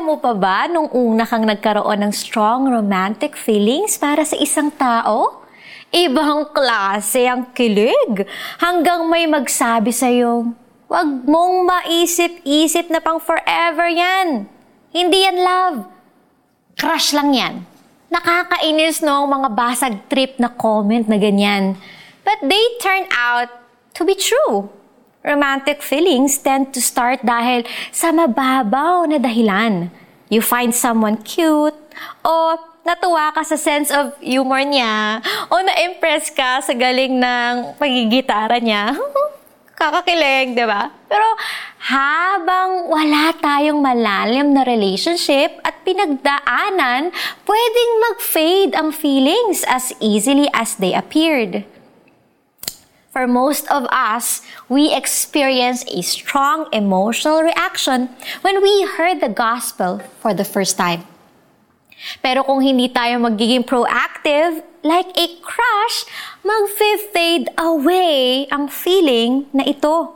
Naalala mo pa ba nung una kang nagkaroon ng strong romantic feelings para sa isang tao? Ibang klase ang kilig. Hanggang may magsabi sa'yo, Huwag mong maisip-isip na pang forever yan. Hindi yan love. Crush lang yan. Nakakainis no ang mga basag trip na comment na ganyan. But they turn out to be true. Romantic feelings tend to start dahil sa mababaw na dahilan. You find someone cute, o natuwa ka sa sense of humor niya, o na-impress ka sa galing ng pagigitara niya. Kakakilig, di ba? Pero habang wala tayong malalim na relationship at pinagdaanan, pwedeng mag-fade ang feelings as easily as they appeared. For most of us, we experience a strong emotional reaction when we heard the gospel for the first time. Pero kung hindi tayo magiging proactive, like a crush, mag-fade away ang feeling na ito.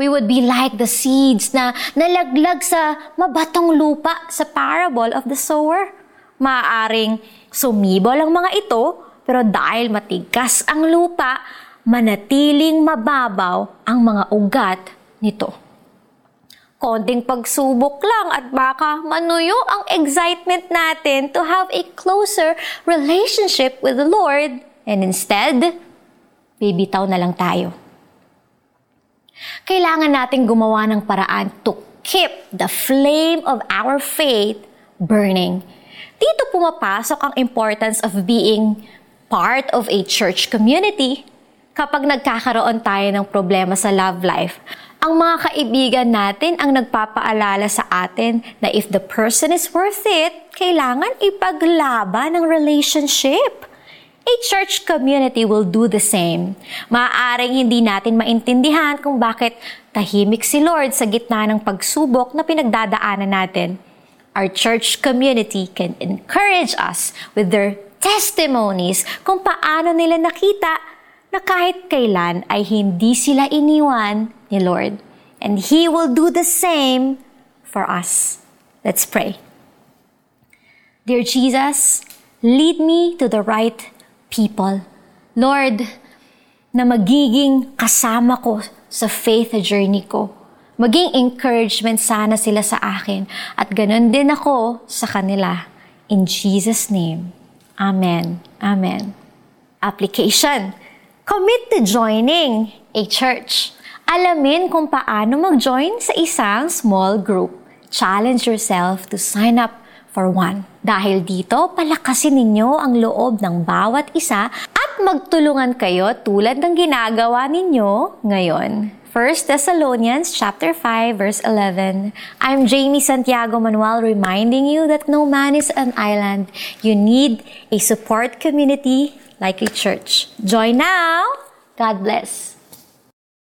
We would be like the seeds na nalaglag sa mabatong lupa sa parable of the sower. Maaaring sumibol ang mga ito, pero dahil matigas ang lupa, manatiling mababaw ang mga ugat nito. Konting pagsubok lang at baka manuyo ang excitement natin to have a closer relationship with the Lord and instead, bibitaw na lang tayo. Kailangan nating gumawa ng paraan to keep the flame of our faith burning. Dito pumapasok ang importance of being part of a church community kapag nagkakaroon tayo ng problema sa love life, ang mga kaibigan natin ang nagpapaalala sa atin na if the person is worth it, kailangan ipaglaban ng relationship. A church community will do the same. Maaaring hindi natin maintindihan kung bakit tahimik si Lord sa gitna ng pagsubok na pinagdadaanan natin. Our church community can encourage us with their testimonies kung paano nila nakita na kahit kailan ay hindi sila iniwan ni Lord. And He will do the same for us. Let's pray. Dear Jesus, lead me to the right people. Lord, na magiging kasama ko sa faith journey ko. Maging encouragement sana sila sa akin at ganun din ako sa kanila. In Jesus' name, Amen. Amen. Application Commit to joining a church. Alamin kung paano mag-join sa isang small group. Challenge yourself to sign up for one. Dahil dito, palakasin ninyo ang loob ng bawat isa at magtulungan kayo tulad ng ginagawa ninyo ngayon. 1 Thessalonians chapter 5 verse 11. I'm Jamie Santiago Manuel reminding you that no man is an island. You need a support community like a church. Join now. God bless.